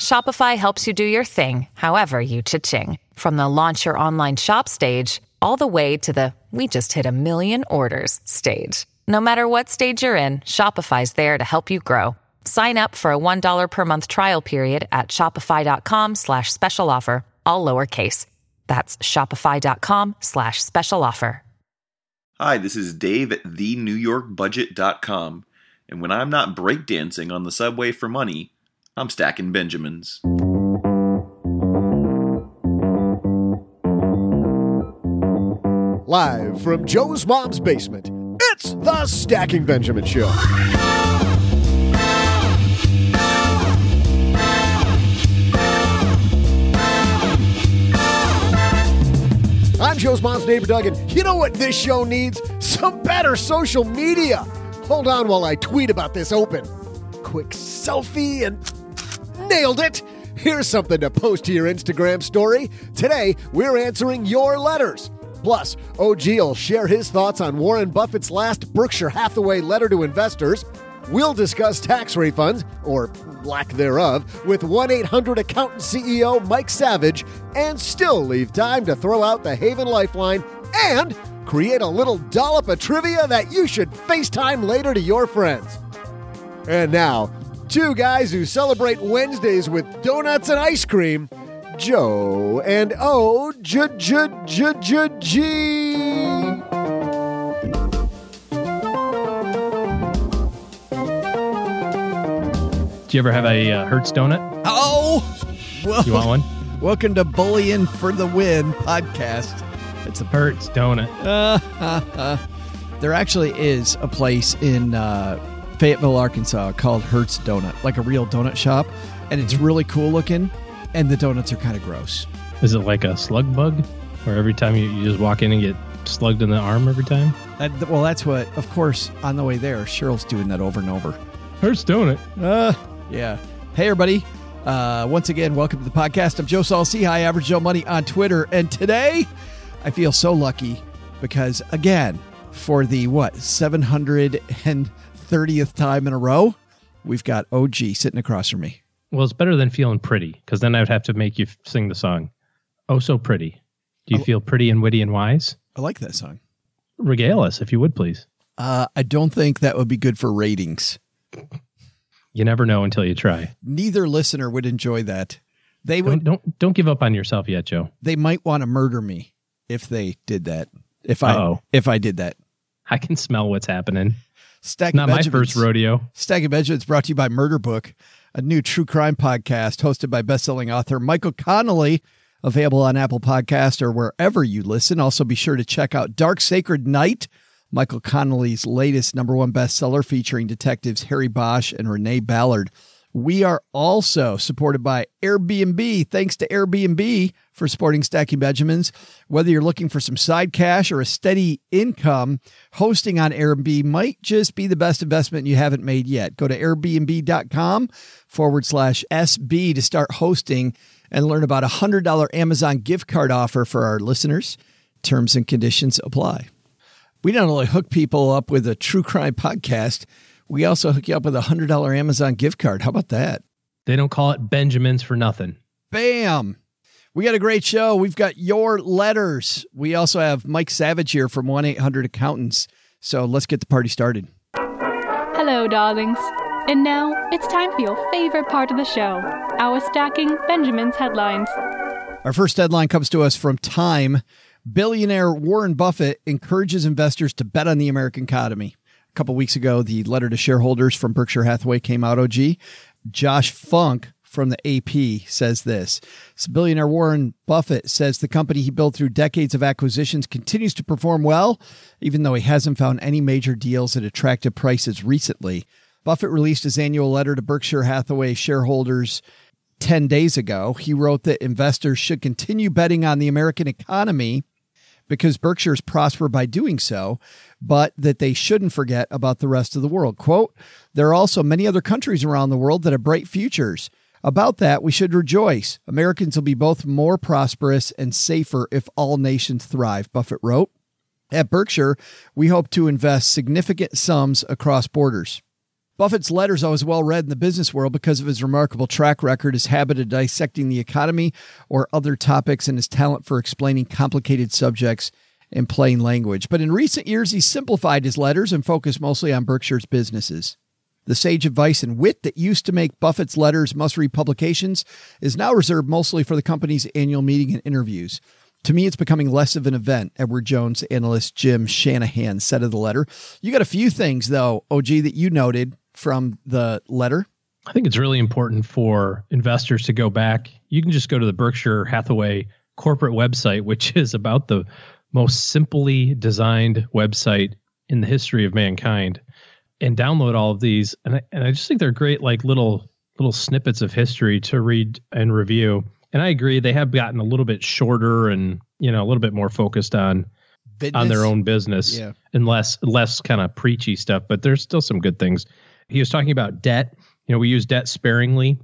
Shopify helps you do your thing, however you cha-ching. From the launch your online shop stage, all the way to the we just hit a million orders stage. No matter what stage you're in, Shopify's there to help you grow. Sign up for a $1 per month trial period at shopify.com slash special offer, all lowercase. That's shopify.com slash special offer. Hi, this is Dave at thenewyorkbudget.com. And when I'm not breakdancing on the subway for money, I'm stacking Benjamins. Live from Joe's mom's basement, it's the Stacking Benjamin Show. I'm Joe's mom's neighbor, Doug, and you know what this show needs? Some better social media. Hold on while I tweet about this open. Quick selfie and nailed it. Here's something to post to your Instagram story. Today, we're answering your letters. Plus, OG will share his thoughts on Warren Buffett's last Berkshire Hathaway letter to investors. We'll discuss tax refunds, or lack thereof, with 1 800 Accountant CEO Mike Savage, and still leave time to throw out the Haven Lifeline and create a little dollop of trivia that you should FaceTime later to your friends. And now, two guys who celebrate Wednesdays with donuts and ice cream Joe and O J J J J G. Do you ever have a uh, Hertz donut? Oh, well, You want one? welcome to Bullying for the Win podcast. It's a Hertz donut. There actually is a place in uh, Fayetteville, Arkansas called Hertz Donut, like a real donut shop, and it's really cool looking. And the donuts are kind of gross. Is it like a slug bug? Where every time you, you just walk in and get slugged in the arm every time? That, well, that's what, of course, on the way there, Cheryl's doing that over and over. Hertz donut. Uh, yeah. Hey, everybody. Uh, once again, welcome to the podcast. I'm Joe Saul-Sehy, High Average Joe Money on Twitter. And today, I feel so lucky because, again, for the what, 730th time in a row, we've got OG sitting across from me. Well, it's better than feeling pretty because then I would have to make you sing the song. Oh, so pretty. Do you feel pretty and witty and wise? I like that song. Regale us, if you would, please. Uh, I don't think that would be good for ratings. You never know until you try. Neither listener would enjoy that. They Don't would. don't don't give up on yourself yet, Joe. They might want to murder me if they did that. If I Uh-oh. if I did that. I can smell what's happening. Stack Not my first rodeo. Stack of Benjamins brought to you by Murder Book, a new true crime podcast hosted by bestselling author Michael Connelly, available on Apple Podcast or wherever you listen. Also, be sure to check out Dark Sacred Night, Michael Connelly's latest number one bestseller featuring detectives Harry Bosch and Renee Ballard. We are also supported by Airbnb. Thanks to Airbnb for supporting Stacking Benjamins. Whether you're looking for some side cash or a steady income, hosting on Airbnb might just be the best investment you haven't made yet. Go to airbnb.com forward slash SB to start hosting and learn about a $100 Amazon gift card offer for our listeners. Terms and conditions apply. We not only hook people up with a true crime podcast, we also hook you up with a $100 Amazon gift card. How about that? They don't call it Benjamins for nothing. Bam. We got a great show. We've got your letters. We also have Mike Savage here from 1 800 Accountants. So let's get the party started. Hello, darlings. And now it's time for your favorite part of the show our stacking Benjamin's headlines. Our first headline comes to us from Time. Billionaire Warren Buffett encourages investors to bet on the American economy. A couple weeks ago, the letter to shareholders from Berkshire Hathaway came out. OG. Josh Funk from the AP says this. Billionaire Warren Buffett says the company he built through decades of acquisitions continues to perform well, even though he hasn't found any major deals at attractive prices recently. Buffett released his annual letter to Berkshire Hathaway shareholders 10 days ago. He wrote that investors should continue betting on the American economy because Berkshire's prosper by doing so, but that they shouldn't forget about the rest of the world. Quote, there are also many other countries around the world that have bright futures. About that, we should rejoice. Americans will be both more prosperous and safer if all nations thrive, Buffett wrote. At Berkshire, we hope to invest significant sums across borders. Buffett's letters always well read in the business world because of his remarkable track record, his habit of dissecting the economy or other topics, and his talent for explaining complicated subjects in plain language. But in recent years, he simplified his letters and focused mostly on Berkshire's businesses. The sage advice and wit that used to make Buffett's letters must read publications is now reserved mostly for the company's annual meeting and interviews. To me, it's becoming less of an event, Edward Jones analyst Jim Shanahan said of the letter. You got a few things, though, OG, that you noted from the letter. I think it's really important for investors to go back. You can just go to the Berkshire Hathaway corporate website, which is about the most simply designed website in the history of mankind and download all of these. And I, and I just think they're great, like little little snippets of history to read and review. And I agree, they have gotten a little bit shorter and you know a little bit more focused on Business. on their own business Yeah. and less less kind of preachy stuff. But there's still some good things. He was talking about debt. You know, we use debt sparingly.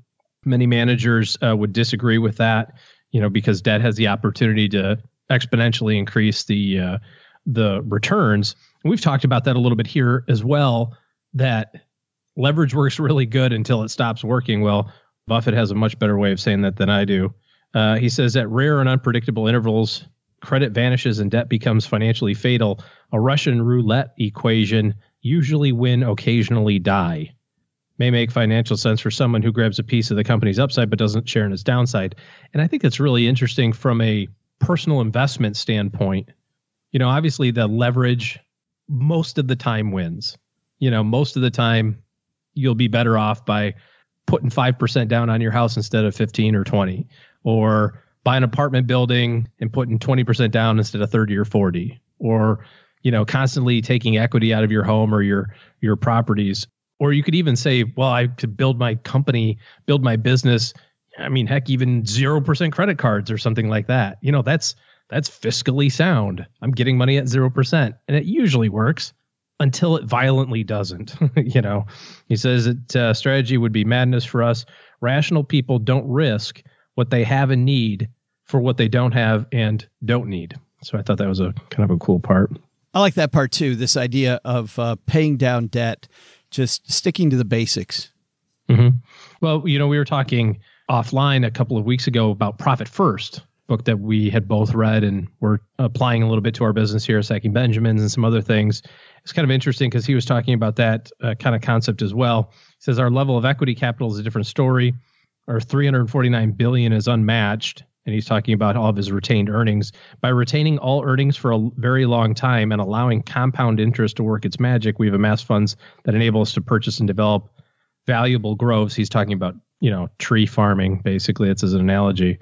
Many managers uh, would disagree with that. You know, because debt has the opportunity to exponentially increase the uh, the returns. And we've talked about that a little bit here as well. That leverage works really good until it stops working. Well, Buffett has a much better way of saying that than I do. Uh, he says at rare and unpredictable intervals, credit vanishes and debt becomes financially fatal. A Russian roulette equation, usually win, occasionally die, may make financial sense for someone who grabs a piece of the company's upside but doesn't share in its downside. And I think that's really interesting from a personal investment standpoint. You know, obviously the leverage most of the time wins. You know, most of the time you'll be better off by putting 5% down on your house instead of 15 or 20 or buy an apartment building and putting 20% down instead of 30 or 40 or you know constantly taking equity out of your home or your your properties. Or you could even say well i could build my company build my business i mean heck even 0% credit cards or something like that. You know that's that's fiscally sound. I'm getting money at 0% and it usually works until it violently doesn't you know. He says that uh, strategy would be madness for us. Rational people don't risk what they have and need for what they don't have and don't need. So I thought that was a kind of a cool part. I like that part too. This idea of uh, paying down debt, just sticking to the basics. Mm-hmm. Well, you know, we were talking offline a couple of weeks ago about Profit First, book that we had both read and we're applying a little bit to our business here, Stacking Benjamins and some other things. It's kind of interesting because he was talking about that uh, kind of concept as well. He says our level of equity capital is a different story. Our 349 billion is unmatched, and he's talking about all of his retained earnings. By retaining all earnings for a very long time and allowing compound interest to work its magic, we've amassed funds that enable us to purchase and develop valuable groves. He's talking about, you know, tree farming, basically. It's as an analogy.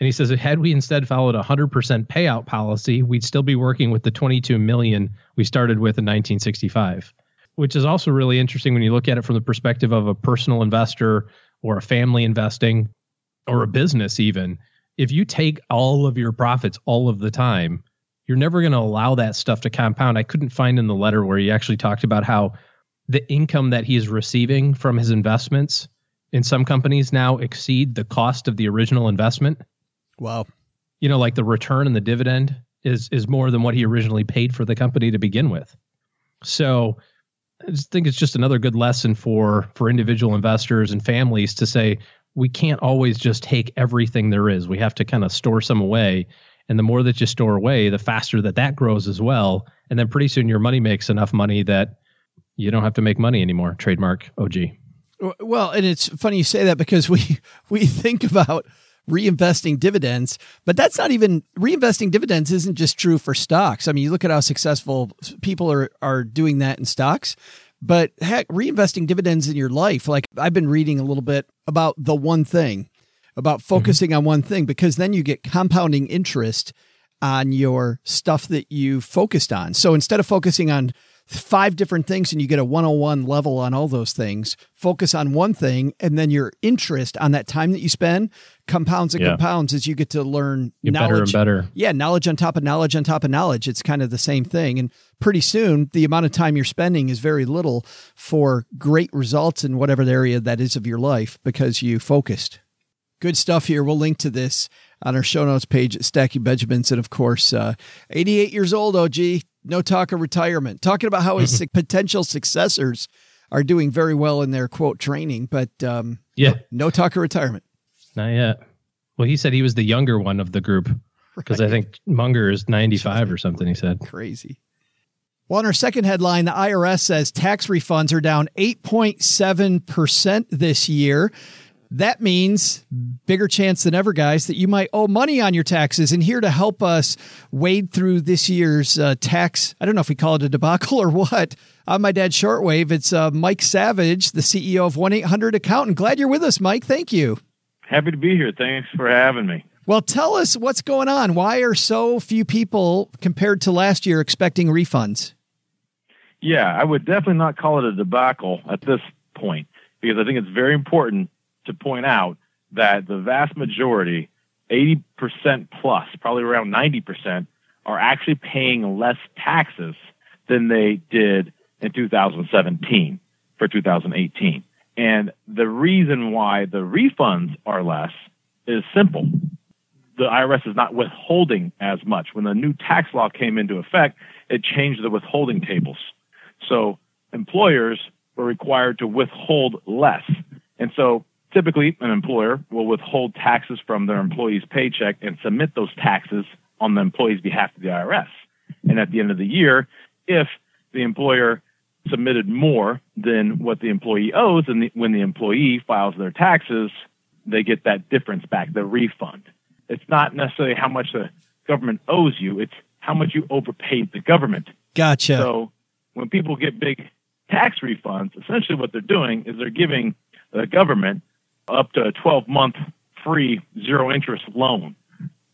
And he says, had we instead followed a 100% payout policy, we'd still be working with the 22 million we started with in 1965, which is also really interesting when you look at it from the perspective of a personal investor or a family investing or a business, even. If you take all of your profits all of the time, you're never going to allow that stuff to compound. I couldn't find in the letter where he actually talked about how the income that he's receiving from his investments in some companies now exceed the cost of the original investment. Wow. You know, like the return and the dividend is is more than what he originally paid for the company to begin with. So I just think it's just another good lesson for for individual investors and families to say we can't always just take everything there is. We have to kind of store some away. And the more that you store away, the faster that that grows as well. And then pretty soon your money makes enough money that you don't have to make money anymore. Trademark OG. Well, and it's funny you say that because we we think about reinvesting dividends. But that's not even reinvesting dividends isn't just true for stocks. I mean, you look at how successful people are, are doing that in stocks. But heck, reinvesting dividends in your life, like I've been reading a little bit about the one thing, about focusing mm-hmm. on one thing, because then you get compounding interest on your stuff that you focused on. So instead of focusing on five different things and you get a 101 level on all those things. Focus on one thing and then your interest on that time that you spend compounds and yeah. compounds as you get to learn get knowledge. better and better. Yeah, knowledge on top of knowledge on top of knowledge. It's kind of the same thing. And pretty soon the amount of time you're spending is very little for great results in whatever area that is of your life because you focused. Good stuff here. We'll link to this on our show notes page at Stacking Benjamins. And of course, uh, 88 years old, OG, no talk of retirement. Talking about how his potential successors are doing very well in their quote training, but um, yeah, no talk of retirement. Not yet. Well, he said he was the younger one of the group because right. I think Munger is 95 or something. He said crazy. Well, in our second headline, the IRS says tax refunds are down 8.7% this year that means bigger chance than ever, guys, that you might owe money on your taxes. And here to help us wade through this year's uh, tax, I don't know if we call it a debacle or what, on my dad's shortwave, it's uh, Mike Savage, the CEO of 1 800 Accountant. Glad you're with us, Mike. Thank you. Happy to be here. Thanks for having me. Well, tell us what's going on. Why are so few people compared to last year expecting refunds? Yeah, I would definitely not call it a debacle at this point because I think it's very important to point out that the vast majority, 80% plus, probably around 90%, are actually paying less taxes than they did in 2017 for 2018. And the reason why the refunds are less is simple. The IRS is not withholding as much. When the new tax law came into effect, it changed the withholding tables. So employers were required to withhold less. And so Typically, an employer will withhold taxes from their employee's paycheck and submit those taxes on the employee's behalf to the IRS. And at the end of the year, if the employer submitted more than what the employee owes, and the, when the employee files their taxes, they get that difference back, the refund. It's not necessarily how much the government owes you, it's how much you overpaid the government. Gotcha. So when people get big tax refunds, essentially what they're doing is they're giving the government up to a 12 month free zero interest loan.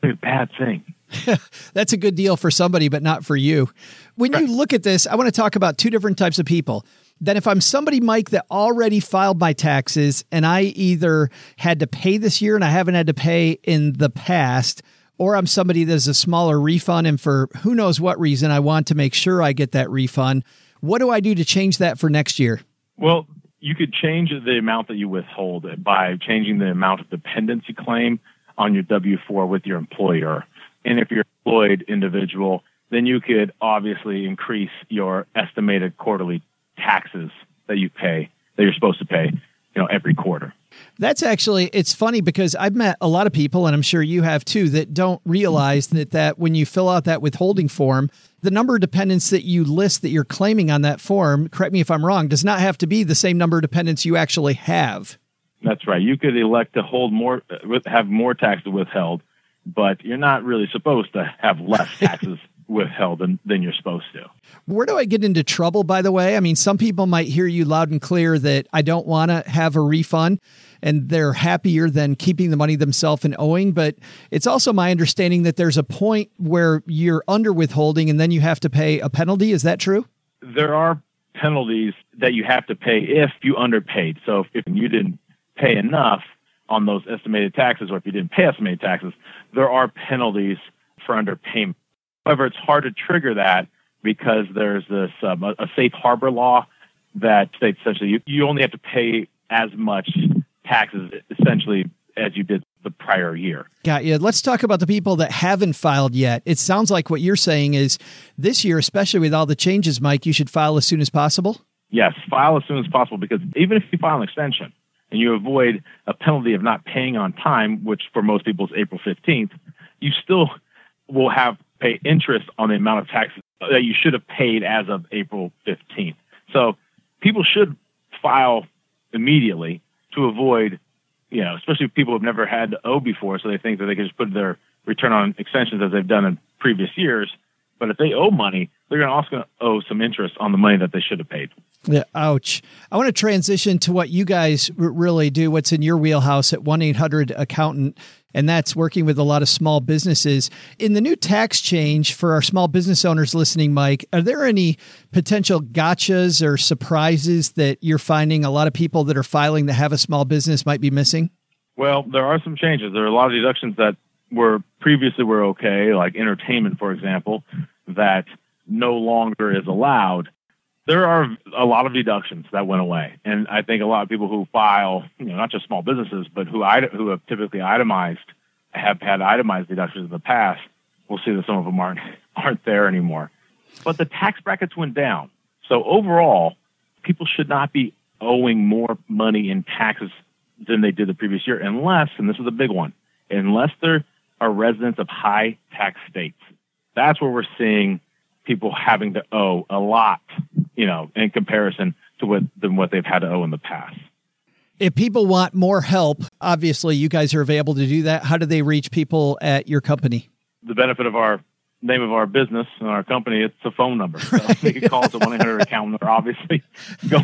A bad thing. That's a good deal for somebody, but not for you. When you look at this, I want to talk about two different types of people. Then, if I'm somebody, Mike, that already filed my taxes and I either had to pay this year and I haven't had to pay in the past, or I'm somebody that's a smaller refund and for who knows what reason, I want to make sure I get that refund. What do I do to change that for next year? Well, you could change the amount that you withhold by changing the amount of dependency claim on your W 4 with your employer. And if you're an employed individual, then you could obviously increase your estimated quarterly taxes that you pay, that you're supposed to pay, you know, every quarter. That's actually it's funny because I've met a lot of people and I'm sure you have too that don't realize that that when you fill out that withholding form, the number of dependents that you list that you're claiming on that form, correct me if I'm wrong, does not have to be the same number of dependents you actually have. That's right. You could elect to hold more have more taxes withheld, but you're not really supposed to have less taxes withheld than, than you're supposed to. Where do I get into trouble, by the way? I mean, some people might hear you loud and clear that I don't want to have a refund and they're happier than keeping the money themselves and owing. But it's also my understanding that there's a point where you're under withholding and then you have to pay a penalty. Is that true? There are penalties that you have to pay if you underpaid. So if you didn't pay enough on those estimated taxes or if you didn't pay estimated taxes, there are penalties for underpayment. However, it's hard to trigger that because there's this um, a, safe harbor law that states essentially you, you only have to pay as much taxes essentially as you did the prior year. Got you. Let's talk about the people that haven't filed yet. It sounds like what you're saying is this year, especially with all the changes, Mike, you should file as soon as possible. Yes, file as soon as possible because even if you file an extension and you avoid a penalty of not paying on time, which for most people is April 15th, you still will have pay interest on the amount of taxes that you should have paid as of April 15th. So people should file immediately to avoid you know, especially people who've never had to owe before, so they think that they can just put their return on extensions as they've done in previous years. But if they owe money, they're also going to owe some interest on the money that they should have paid. Yeah, ouch. I want to transition to what you guys really do, what's in your wheelhouse at 1 800 Accountant, and that's working with a lot of small businesses. In the new tax change for our small business owners listening, Mike, are there any potential gotchas or surprises that you're finding a lot of people that are filing that have a small business might be missing? Well, there are some changes. There are a lot of deductions that were previously were okay, like entertainment, for example, that no longer is allowed. There are a lot of deductions that went away, and I think a lot of people who file, you know, not just small businesses, but who who have typically itemized, have had itemized deductions in the past, We'll see that some of them aren't aren't there anymore. But the tax brackets went down, so overall, people should not be owing more money in taxes than they did the previous year, unless, and this is a big one, unless they're are residents of high tax states. That's where we're seeing people having to owe a lot, you know, in comparison to what than what they've had to owe in the past. If people want more help, obviously you guys are available to do that. How do they reach people at your company? The benefit of our name of our business and our company, it's a phone number. So right. they can call us at 1-800-ACCOUNTANT or obviously go,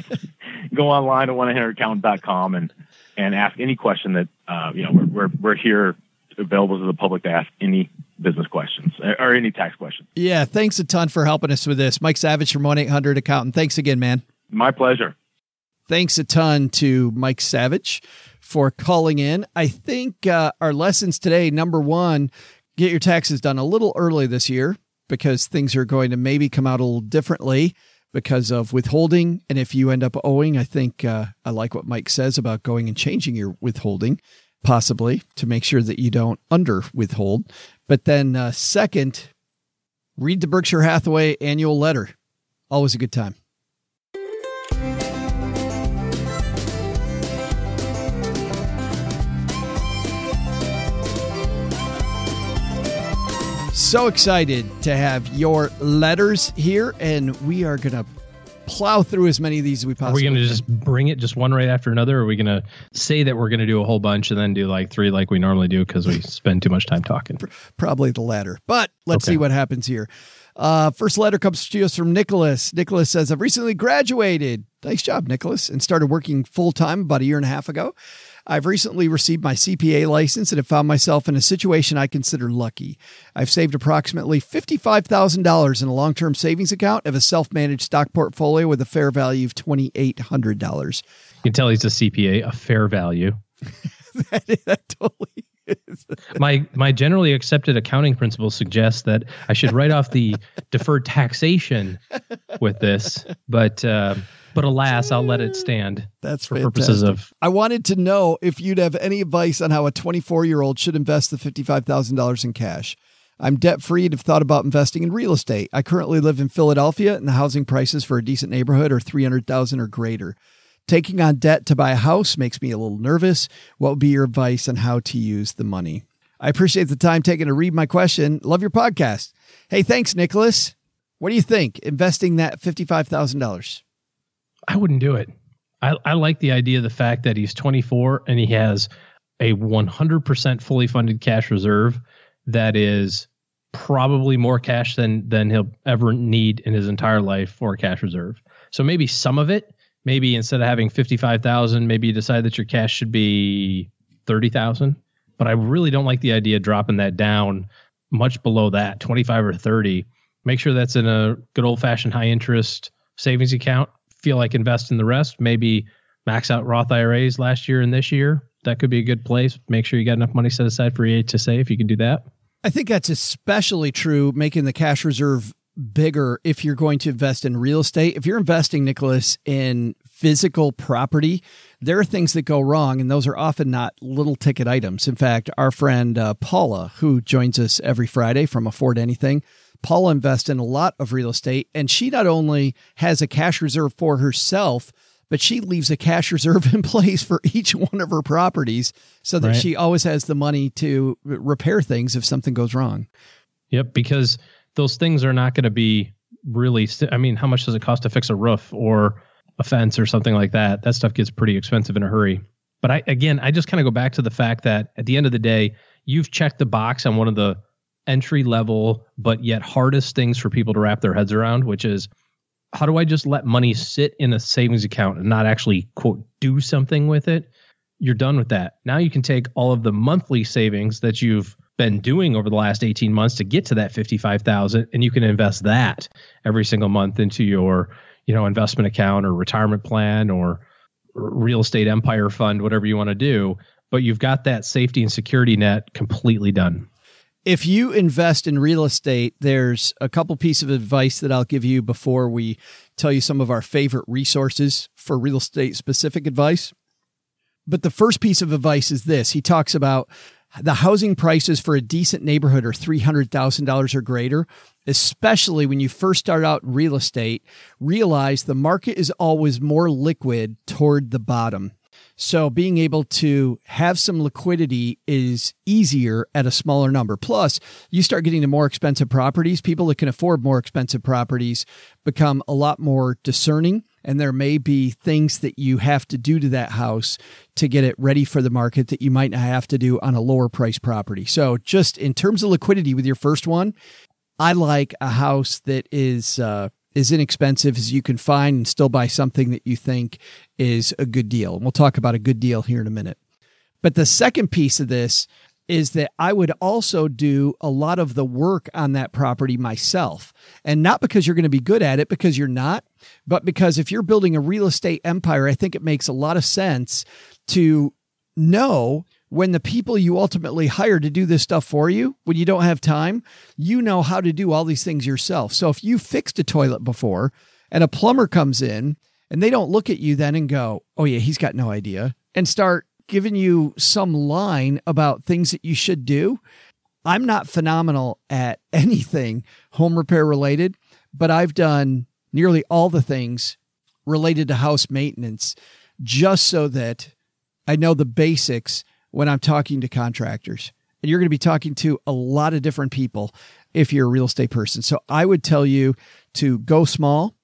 go online at 1-800-ACCOUNTANT.com and, and ask any question that, uh, you know, we're, we're, we're here available to the public to ask any business questions or any tax questions. Yeah, thanks a ton for helping us with this. Mike Savage from 1 800 Accountant. Thanks again, man. My pleasure. Thanks a ton to Mike Savage for calling in. I think uh, our lessons today number one, get your taxes done a little early this year because things are going to maybe come out a little differently because of withholding. And if you end up owing, I think uh, I like what Mike says about going and changing your withholding possibly to make sure that you don't under withhold. But then, uh, second, read the Berkshire Hathaway annual letter. Always a good time. So excited to have your letters here, and we are going to plow through as many of these as we possibly. Are we going to just bring it just one right after another? Or are we going to say that we're going to do a whole bunch and then do like three like we normally do because we spend too much time talking? Probably the latter. But let's okay. see what happens here. Uh, first letter comes to us from Nicholas. Nicholas says, I've recently graduated. Nice job, Nicholas, and started working full time about a year and a half ago. I've recently received my CPA license and have found myself in a situation I consider lucky. I've saved approximately $55,000 in a long term savings account of a self managed stock portfolio with a fair value of $2,800. You can tell he's a CPA, a fair value. that, that totally my my generally accepted accounting principles suggest that I should write off the deferred taxation with this, but uh, but alas, I'll let it stand. That's for fantastic. purposes of. I wanted to know if you'd have any advice on how a 24 year old should invest the $55,000 in cash. I'm debt free and have thought about investing in real estate. I currently live in Philadelphia, and the housing prices for a decent neighborhood are 300,000 or greater. Taking on debt to buy a house makes me a little nervous. What would be your advice on how to use the money? I appreciate the time taken to read my question. Love your podcast. Hey, thanks, Nicholas. What do you think? Investing that $55,000? I wouldn't do it. I, I like the idea of the fact that he's 24 and he has a 100% fully funded cash reserve that is probably more cash than than he'll ever need in his entire life for a cash reserve. So maybe some of it, maybe instead of having 55,000, maybe you decide that your cash should be 30,000. But I really don't like the idea of dropping that down much below that, 25 or 30. Make sure that's in a good old fashioned high interest savings account feel like invest in the rest. Maybe max out Roth IRAs last year and this year. That could be a good place. Make sure you got enough money set aside for HSA if you can do that. I think that's especially true making the cash reserve bigger if you're going to invest in real estate. If you're investing, Nicholas, in physical property, there are things that go wrong, and those are often not little ticket items. In fact, our friend uh, Paula, who joins us every Friday from Afford Anything, Paula invests in a lot of real estate, and she not only has a cash reserve for herself, but she leaves a cash reserve in place for each one of her properties so that right. she always has the money to repair things if something goes wrong. Yep, because those things are not going to be really. St- I mean, how much does it cost to fix a roof or a fence or something like that? That stuff gets pretty expensive in a hurry. But I again, I just kind of go back to the fact that at the end of the day, you've checked the box on one of the entry level but yet hardest things for people to wrap their heads around, which is how do I just let money sit in a savings account and not actually quote do something with it? You're done with that. Now you can take all of the monthly savings that you've been doing over the last 18 months to get to that 55,000 and you can invest that every single month into your, you know, investment account or retirement plan or real estate empire fund, whatever you want to do, but you've got that safety and security net completely done. If you invest in real estate, there's a couple pieces of advice that I'll give you before we tell you some of our favorite resources for real estate specific advice. But the first piece of advice is this. He talks about the housing prices for a decent neighborhood are $300,000 or greater, especially when you first start out in real estate. Realize the market is always more liquid toward the bottom. So being able to have some liquidity is easier at a smaller number. Plus, you start getting to more expensive properties. People that can afford more expensive properties become a lot more discerning. And there may be things that you have to do to that house to get it ready for the market that you might not have to do on a lower price property. So just in terms of liquidity with your first one, I like a house that is, uh, as inexpensive as you can find and still buy something that you think is a good deal. And we'll talk about a good deal here in a minute. But the second piece of this is that I would also do a lot of the work on that property myself. And not because you're going to be good at it, because you're not, but because if you're building a real estate empire, I think it makes a lot of sense to know when the people you ultimately hire to do this stuff for you, when you don't have time, you know how to do all these things yourself. So if you fixed a toilet before and a plumber comes in and they don't look at you then and go, oh, yeah, he's got no idea, and start giving you some line about things that you should do. I'm not phenomenal at anything home repair related, but I've done nearly all the things related to house maintenance just so that I know the basics when I'm talking to contractors. And you're going to be talking to a lot of different people if you're a real estate person. So I would tell you to go small,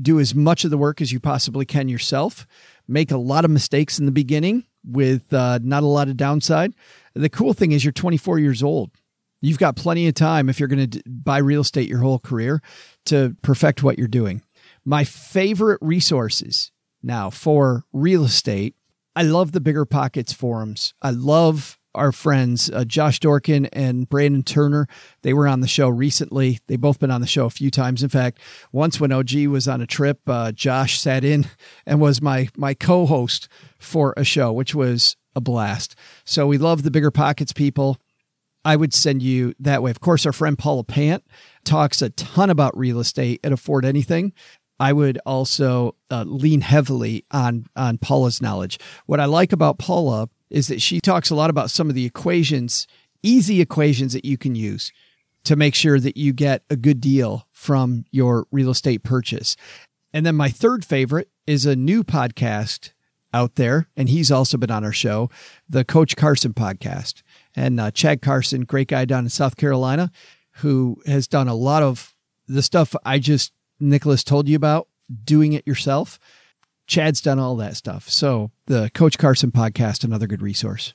do as much of the work as you possibly can yourself, make a lot of mistakes in the beginning with uh, not a lot of downside. The cool thing is you're 24 years old. You've got plenty of time if you're going to buy real estate your whole career to perfect what you're doing. My favorite resources now for real estate I love the Bigger Pockets forums. I love our friends uh, Josh Dorkin and Brandon Turner. They were on the show recently. They've both been on the show a few times. In fact, once when OG was on a trip, uh, Josh sat in and was my my co-host for a show, which was a blast. So we love the Bigger Pockets people. I would send you that way. Of course, our friend Paula Pant talks a ton about real estate at Afford Anything. I would also uh, lean heavily on on Paula's knowledge. What I like about Paula is that she talks a lot about some of the equations, easy equations that you can use to make sure that you get a good deal from your real estate purchase. And then my third favorite is a new podcast out there, and he's also been on our show, the Coach Carson podcast. And uh, Chad Carson, great guy down in South Carolina, who has done a lot of the stuff I just Nicholas told you about doing it yourself. Chad's done all that stuff. So the Coach Carson podcast, another good resource.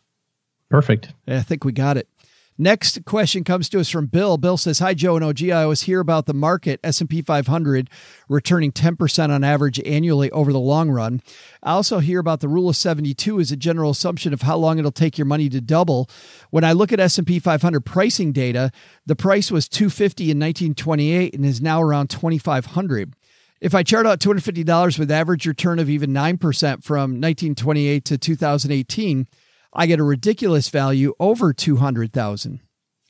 Perfect. I think we got it. Next question comes to us from Bill. Bill says, "Hi Joe and OG. I always hear about the market S&P 500 returning 10% on average annually over the long run. I also hear about the rule of 72 as a general assumption of how long it'll take your money to double. When I look at S&P 500 pricing data, the price was 250 in 1928 and is now around 2500. If I chart out $250 with average return of even 9% from 1928 to 2018, I get a ridiculous value over 200,000.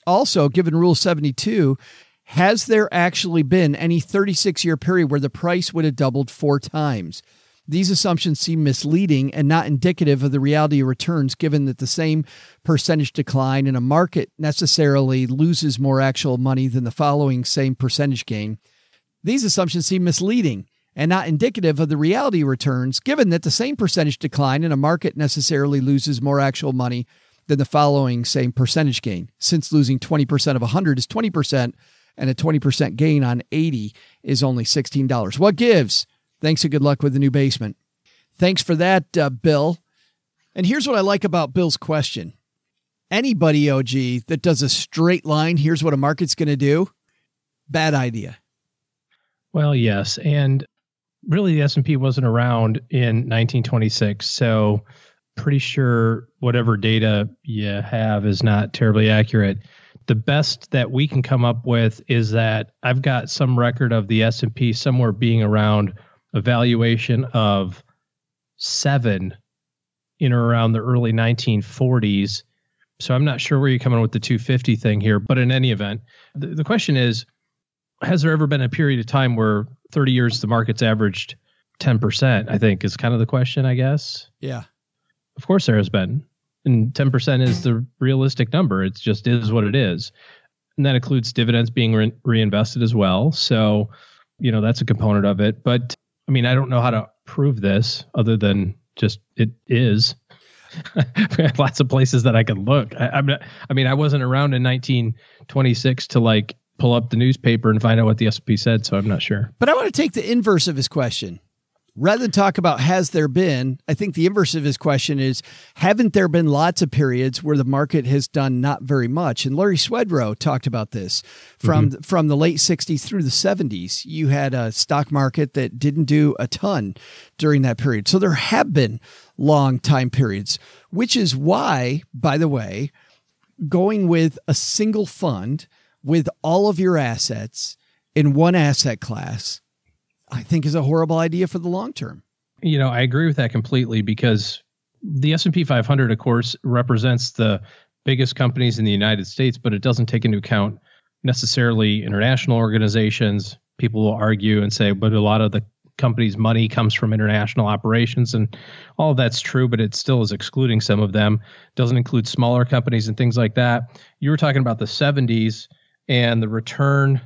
Also, given Rule 72, has there actually been any 36 year period where the price would have doubled four times? These assumptions seem misleading and not indicative of the reality of returns, given that the same percentage decline in a market necessarily loses more actual money than the following same percentage gain. These assumptions seem misleading and not indicative of the reality returns, given that the same percentage decline in a market necessarily loses more actual money than the following same percentage gain, since losing 20% of 100 is 20%, and a 20% gain on 80 is only $16. What gives? Thanks and good luck with the new basement. Thanks for that, uh, Bill. And here's what I like about Bill's question. Anybody, OG, that does a straight line, here's what a market's going to do, bad idea. Well, yes, and really the S&P wasn't around in 1926, so pretty sure whatever data you have is not terribly accurate. The best that we can come up with is that I've got some record of the S&P somewhere being around a valuation of 7 in or around the early 1940s. So I'm not sure where you're coming with the 250 thing here, but in any event, the, the question is has there ever been a period of time where 30 years the market's averaged 10%? I think is kind of the question, I guess. Yeah. Of course there has been. And 10% is the realistic number. It just is what it is. And that includes dividends being re- reinvested as well. So, you know, that's a component of it. But I mean, I don't know how to prove this other than just it is. lots of places that I could look. I, I'm not, I mean, I wasn't around in 1926 to like pull up the newspaper and find out what the S&P said, so I'm not sure. But I want to take the inverse of his question. Rather than talk about has there been, I think the inverse of his question is haven't there been lots of periods where the market has done not very much? And Larry Swedroe talked about this from mm-hmm. from the late 60s through the 70s. You had a stock market that didn't do a ton during that period. So there have been long time periods, which is why, by the way, going with a single fund with all of your assets in one asset class, I think is a horrible idea for the long term. You know, I agree with that completely because the S&P 500 of course represents the biggest companies in the United States, but it doesn't take into account necessarily international organizations. People will argue and say, but a lot of the company's money comes from international operations and all of that's true but it still is excluding some of them doesn't include smaller companies and things like that you were talking about the 70s and the return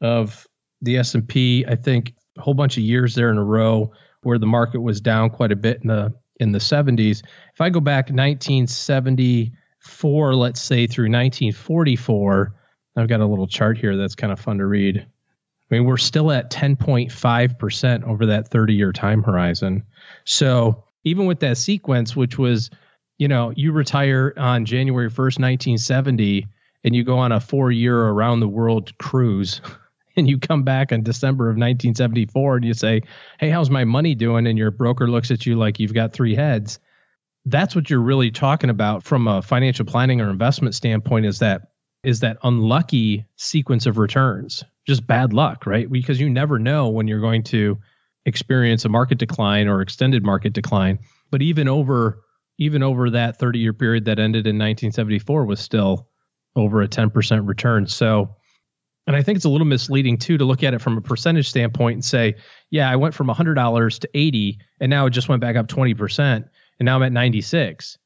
of the S&P I think a whole bunch of years there in a row where the market was down quite a bit in the in the 70s if I go back 1974 let's say through 1944 I've got a little chart here that's kind of fun to read I mean, we're still at 10.5% over that 30 year time horizon. So even with that sequence, which was, you know, you retire on January 1st, 1970, and you go on a four year around the world cruise. And you come back in December of 1974 and you say, Hey, how's my money doing? And your broker looks at you like you've got three heads. That's what you're really talking about from a financial planning or investment standpoint is that is that unlucky sequence of returns just bad luck, right? Because you never know when you're going to experience a market decline or extended market decline. But even over even over that 30 year period that ended in 1974 was still over a 10% return. So and I think it's a little misleading too to look at it from a percentage standpoint and say, yeah, I went from $100 to 80 and now it just went back up 20% and now I'm at 96.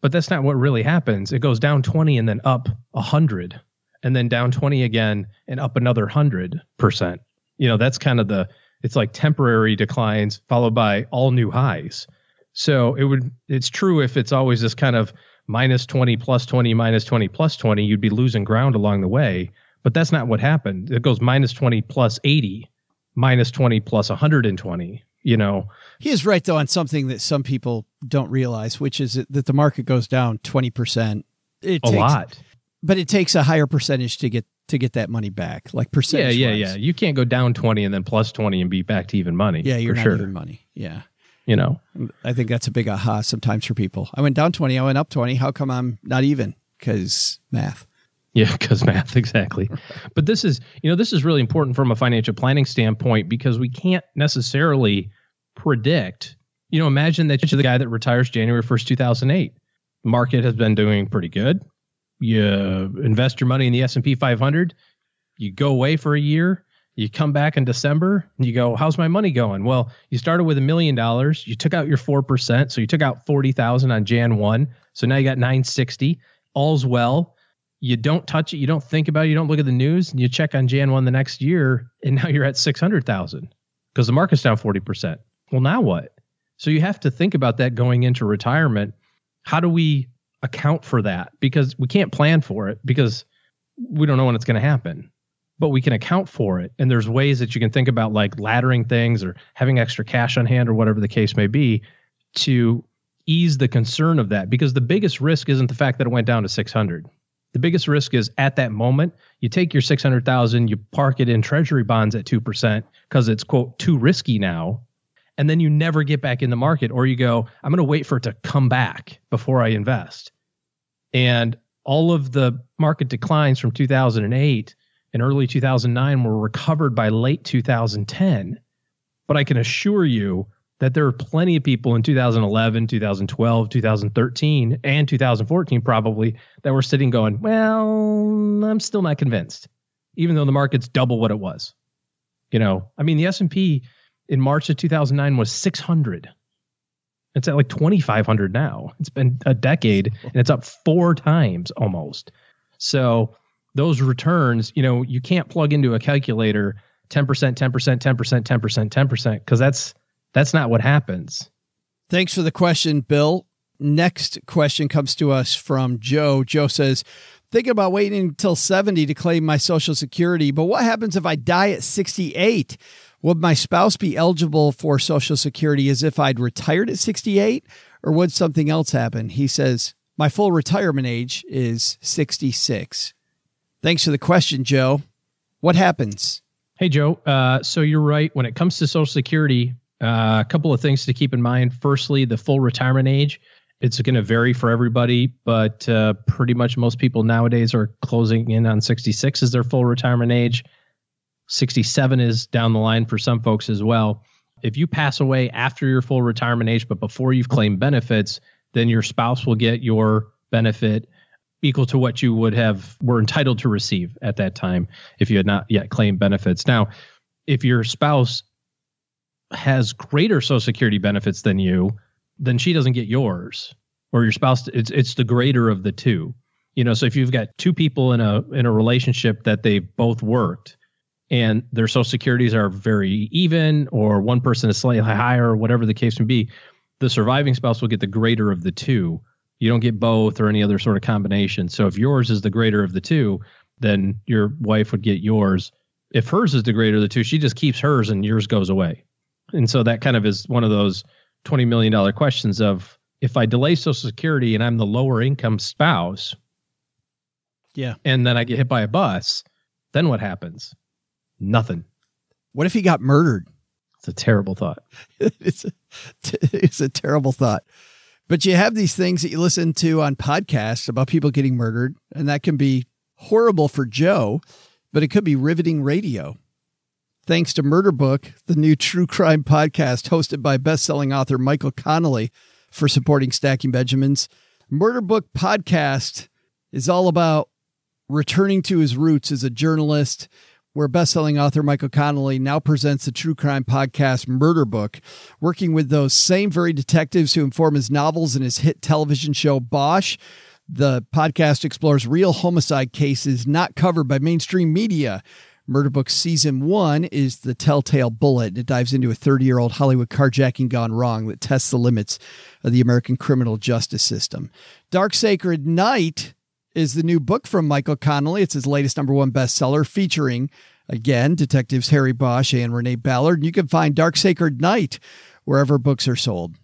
But that's not what really happens. It goes down 20 and then up 100 and then down 20 again and up another 100%. You know, that's kind of the it's like temporary declines followed by all new highs. So it would it's true if it's always this kind of minus 20 plus 20 minus 20 plus 20 you'd be losing ground along the way, but that's not what happened. It goes minus 20 plus 80, minus 20 plus 120, you know. He is right though on something that some people don't realize, which is that the market goes down 20%. It a takes, lot but it takes a higher percentage to get to get that money back, like percentage. Yeah, yeah, yeah. You can't go down twenty and then plus twenty and be back to even money. Yeah, you're not sure. even money. Yeah, you know. I think that's a big aha sometimes for people. I went down twenty, I went up twenty. How come I'm not even? Because math. Yeah, because math, exactly. but this is, you know, this is really important from a financial planning standpoint because we can't necessarily predict. You know, imagine that you're the guy that retires January 1st, 2008. Market has been doing pretty good you invest your money in the S&P 500, you go away for a year, you come back in December and you go, how's my money going? Well, you started with a million dollars, you took out your 4%, so you took out 40,000 on Jan 1, so now you got 960. All's well. You don't touch it, you don't think about it, you don't look at the news, and you check on Jan 1 the next year and now you're at 600,000 because the market's down 40%. Well, now what? So you have to think about that going into retirement. How do we account for that because we can't plan for it because we don't know when it's going to happen but we can account for it and there's ways that you can think about like laddering things or having extra cash on hand or whatever the case may be to ease the concern of that because the biggest risk isn't the fact that it went down to 600. The biggest risk is at that moment, you take your 600,000, you park it in treasury bonds at 2% because it's quote too risky now. And then you never get back in the market or you go, I'm going to wait for it to come back before I invest. And all of the market declines from 2008 and early 2009 were recovered by late 2010. But I can assure you that there are plenty of people in 2011, 2012, 2013, and 2014 probably that were sitting going, well, I'm still not convinced, even though the market's double what it was. You know, I mean, the S&P in March of 2009 was 600. It's at like 2,500 now. It's been a decade and it's up four times almost. So those returns, you know, you can't plug into a calculator 10%, 10%, 10%, 10%, 10%, because that's that's not what happens. Thanks for the question, Bill. Next question comes to us from Joe. Joe says, Thinking about waiting until 70 to claim my Social Security, but what happens if I die at 68? Would my spouse be eligible for Social Security as if I'd retired at 68, or would something else happen? He says, My full retirement age is 66. Thanks for the question, Joe. What happens? Hey, Joe. Uh, so you're right. When it comes to Social Security, uh, a couple of things to keep in mind. Firstly, the full retirement age. It's going to vary for everybody, but uh, pretty much most people nowadays are closing in on 66 as their full retirement age. 67 is down the line for some folks as well. If you pass away after your full retirement age, but before you've claimed benefits, then your spouse will get your benefit equal to what you would have were entitled to receive at that time if you had not yet claimed benefits. Now, if your spouse has greater social security benefits than you, then she doesn't get yours. Or your spouse it's it's the greater of the two. You know, so if you've got two people in a in a relationship that they've both worked and their social securities are very even or one person is slightly higher or whatever the case may be, the surviving spouse will get the greater of the two. You don't get both or any other sort of combination. So if yours is the greater of the two, then your wife would get yours. If hers is the greater of the two, she just keeps hers and yours goes away. And so that kind of is one of those $20 million questions of if I delay Social Security and I'm the lower income spouse, yeah, and then I get hit by a bus, then what happens? Nothing. What if he got murdered? It's a terrible thought. it's a, it's a terrible thought. But you have these things that you listen to on podcasts about people getting murdered, and that can be horrible for Joe, but it could be riveting radio. Thanks to Murder Book, the new true crime podcast hosted by best-selling author Michael Connelly for supporting Stacking Benjamins. Murder Book podcast is all about returning to his roots as a journalist where best-selling author Michael Connelly now presents the true crime podcast Murder Book, working with those same very detectives who inform his novels and his hit television show Bosch. The podcast explores real homicide cases not covered by mainstream media. Murder Book Season 1 is The Telltale Bullet. It dives into a 30 year old Hollywood carjacking gone wrong that tests the limits of the American criminal justice system. Dark Sacred Night is the new book from Michael Connelly. It's his latest number one bestseller featuring, again, detectives Harry Bosch and Renee Ballard. And You can find Dark Sacred Night wherever books are sold.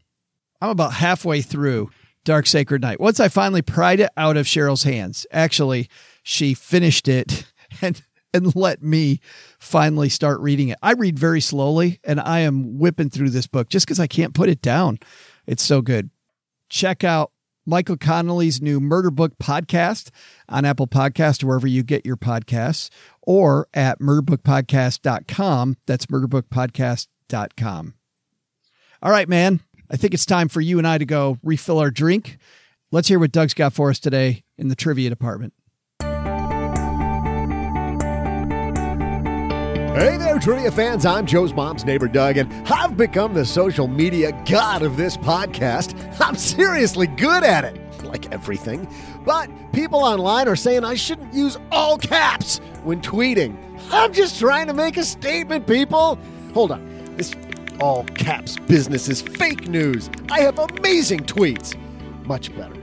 I'm about halfway through Dark Sacred Night. Once I finally pried it out of Cheryl's hands, actually, she finished it and and let me finally start reading it. I read very slowly and I am whipping through this book just because I can't put it down. It's so good. Check out Michael Connelly's new Murder Book podcast on Apple Podcast, wherever you get your podcasts, or at murderbookpodcast.com. That's murderbookpodcast.com. All right, man. I think it's time for you and I to go refill our drink. Let's hear what Doug's got for us today in the trivia department. Hey there, trivia fans. I'm Joe's mom's neighbor, Doug, and I've become the social media god of this podcast. I'm seriously good at it, like everything. But people online are saying I shouldn't use all caps when tweeting. I'm just trying to make a statement, people. Hold on. This all caps business is fake news. I have amazing tweets. Much better.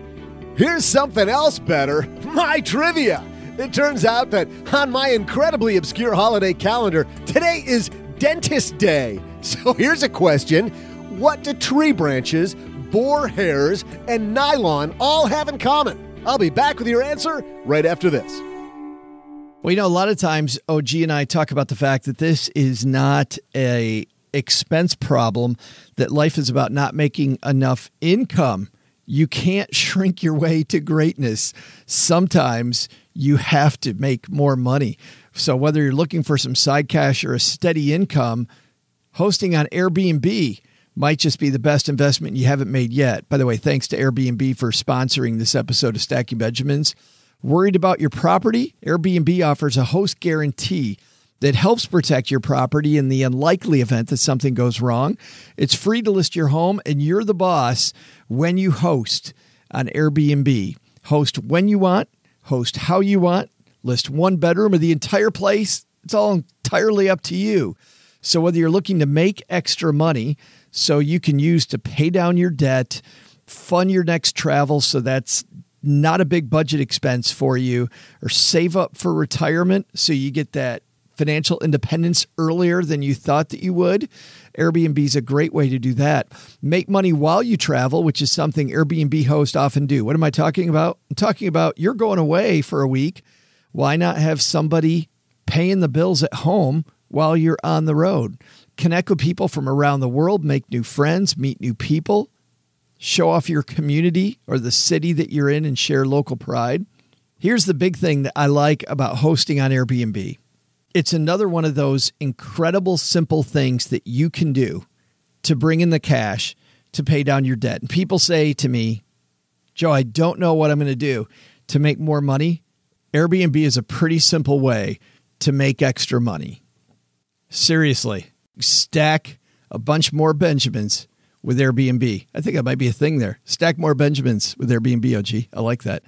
Here's something else better my trivia. It turns out that on my incredibly obscure holiday calendar, today is Dentist Day. So here's a question What do tree branches boar hairs, and nylon all have in common? I'll be back with your answer right after this. Well, you know, a lot of times OG and I talk about the fact that this is not a expense problem, that life is about not making enough income. You can't shrink your way to greatness. Sometimes you have to make more money. So whether you're looking for some side cash or a steady income, hosting on Airbnb might just be the best investment you haven't made yet. By the way, thanks to Airbnb for sponsoring this episode of Stacking Benjamins. Worried about your property? Airbnb offers a host guarantee that helps protect your property in the unlikely event that something goes wrong. It's free to list your home, and you're the boss when you host on Airbnb. Host when you want, host how you want, list one bedroom or the entire place. It's all entirely up to you. So, whether you're looking to make extra money so you can use to pay down your debt, fund your next travel, so that's not a big budget expense for you, or save up for retirement so you get that financial independence earlier than you thought that you would. Airbnb is a great way to do that. Make money while you travel, which is something Airbnb hosts often do. What am I talking about? I'm talking about you're going away for a week. Why not have somebody paying the bills at home while you're on the road? Connect with people from around the world, make new friends, meet new people, show off your community or the city that you're in, and share local pride. Here's the big thing that I like about hosting on Airbnb it's another one of those incredible, simple things that you can do to bring in the cash to pay down your debt. And people say to me, Joe, I don't know what I'm going to do to make more money. Airbnb is a pretty simple way to make extra money. Seriously, stack a bunch more Benjamins with Airbnb. I think that might be a thing there. Stack more Benjamins with Airbnb, OG. I like that.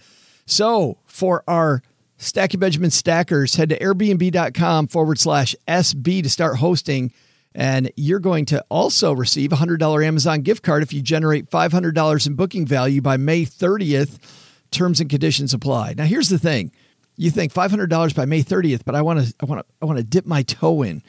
So, for our Stacking Benjamin stackers, head to airbnb.com forward slash SB to start hosting. And you're going to also receive a $100 Amazon gift card if you generate $500 in booking value by May 30th. Terms and conditions apply. Now, here's the thing you think $500 by May 30th, but I want to, I want to, I want to dip my toe in.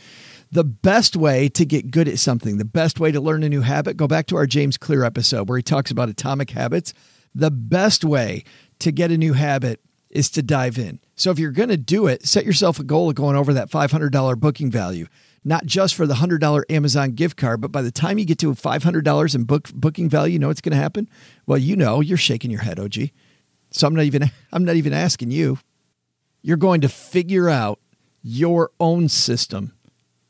The best way to get good at something, the best way to learn a new habit, go back to our James Clear episode where he talks about atomic habits. The best way to get a new habit is to dive in. So if you're going to do it, set yourself a goal of going over that $500 booking value, not just for the $100 Amazon gift card, but by the time you get to $500 in book booking value, you know what's going to happen? Well, you know, you're shaking your head, OG. So I'm not even I'm not even asking you. You're going to figure out your own system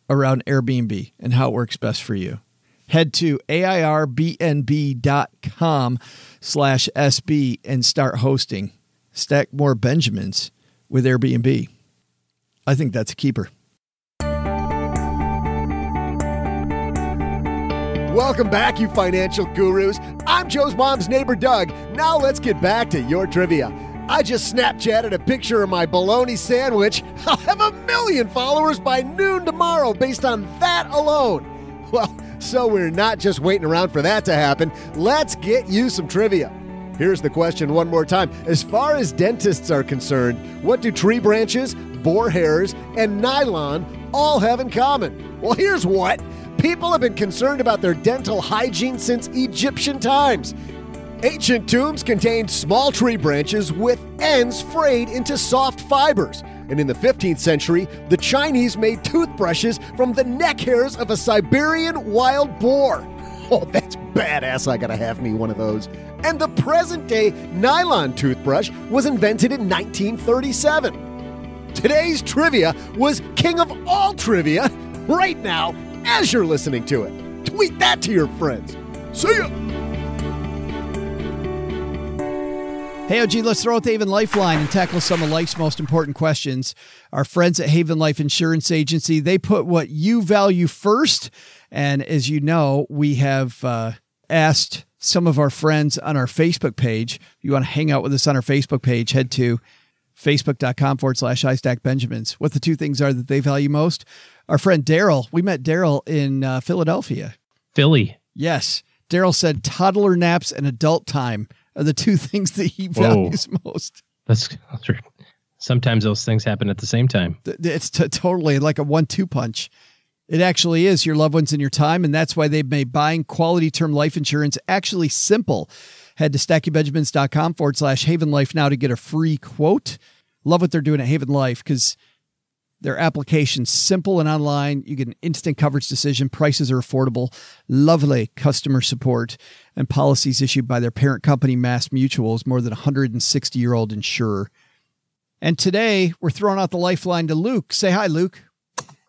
around Airbnb and how it works best for you. Head to airbnb.com slash SB and start hosting. Stack more Benjamins with Airbnb. I think that's a keeper. Welcome back, you financial gurus. I'm Joe's mom's neighbor, Doug. Now let's get back to your trivia. I just Snapchatted a picture of my bologna sandwich. I'll have a million followers by noon tomorrow based on that alone. Well, so we're not just waiting around for that to happen. Let's get you some trivia. Here's the question one more time. As far as dentists are concerned, what do tree branches, boar hairs, and nylon all have in common? Well, here's what people have been concerned about their dental hygiene since Egyptian times. Ancient tombs contained small tree branches with ends frayed into soft fibers. And in the 15th century, the Chinese made toothbrushes from the neck hairs of a Siberian wild boar. Oh, that's badass. I gotta have me one of those. And the present day nylon toothbrush was invented in 1937. Today's trivia was king of all trivia right now as you're listening to it. Tweet that to your friends. See ya! Hey, OG, let's throw out the Haven Lifeline and tackle some of life's most important questions. Our friends at Haven Life Insurance Agency, they put what you value first. And as you know, we have uh, asked some of our friends on our Facebook page. If you want to hang out with us on our Facebook page, head to facebook.com forward slash iStack Benjamins. What the two things are that they value most. Our friend Daryl, we met Daryl in uh, Philadelphia. Philly. Yes. Daryl said toddler naps and adult time are the two things that he values Whoa. most. That's true. Sometimes those things happen at the same time. It's t- totally like a one two punch. It actually is your loved ones and your time, and that's why they've made buying quality term life insurance actually simple. Head to stackingbenjamins.com forward slash Haven Life now to get a free quote. Love what they're doing at Haven Life because their application's simple and online. You get an instant coverage decision. Prices are affordable. Lovely customer support and policies issued by their parent company, Mass Mutuals, more than 160 year old insurer. And today we're throwing out the lifeline to Luke. Say hi, Luke.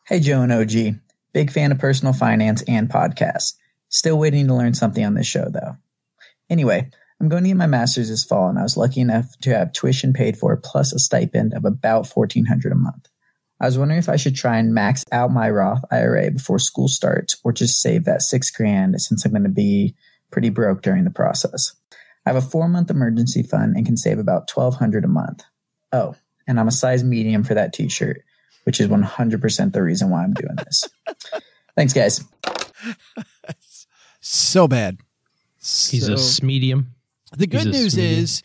Hey, Joe and OG. Big fan of personal finance and podcasts. Still waiting to learn something on this show, though. Anyway, I'm going to get my master's this fall, and I was lucky enough to have tuition paid for plus a stipend of about 1400 a month. I was wondering if I should try and max out my Roth IRA before school starts or just save that six grand since I'm going to be pretty broke during the process. I have a four month emergency fund and can save about 1200 a month. Oh, and I'm a size medium for that t-shirt, which is 100% the reason why I'm doing this. Thanks guys. So bad. He's So- a medium. The good news sweetie. is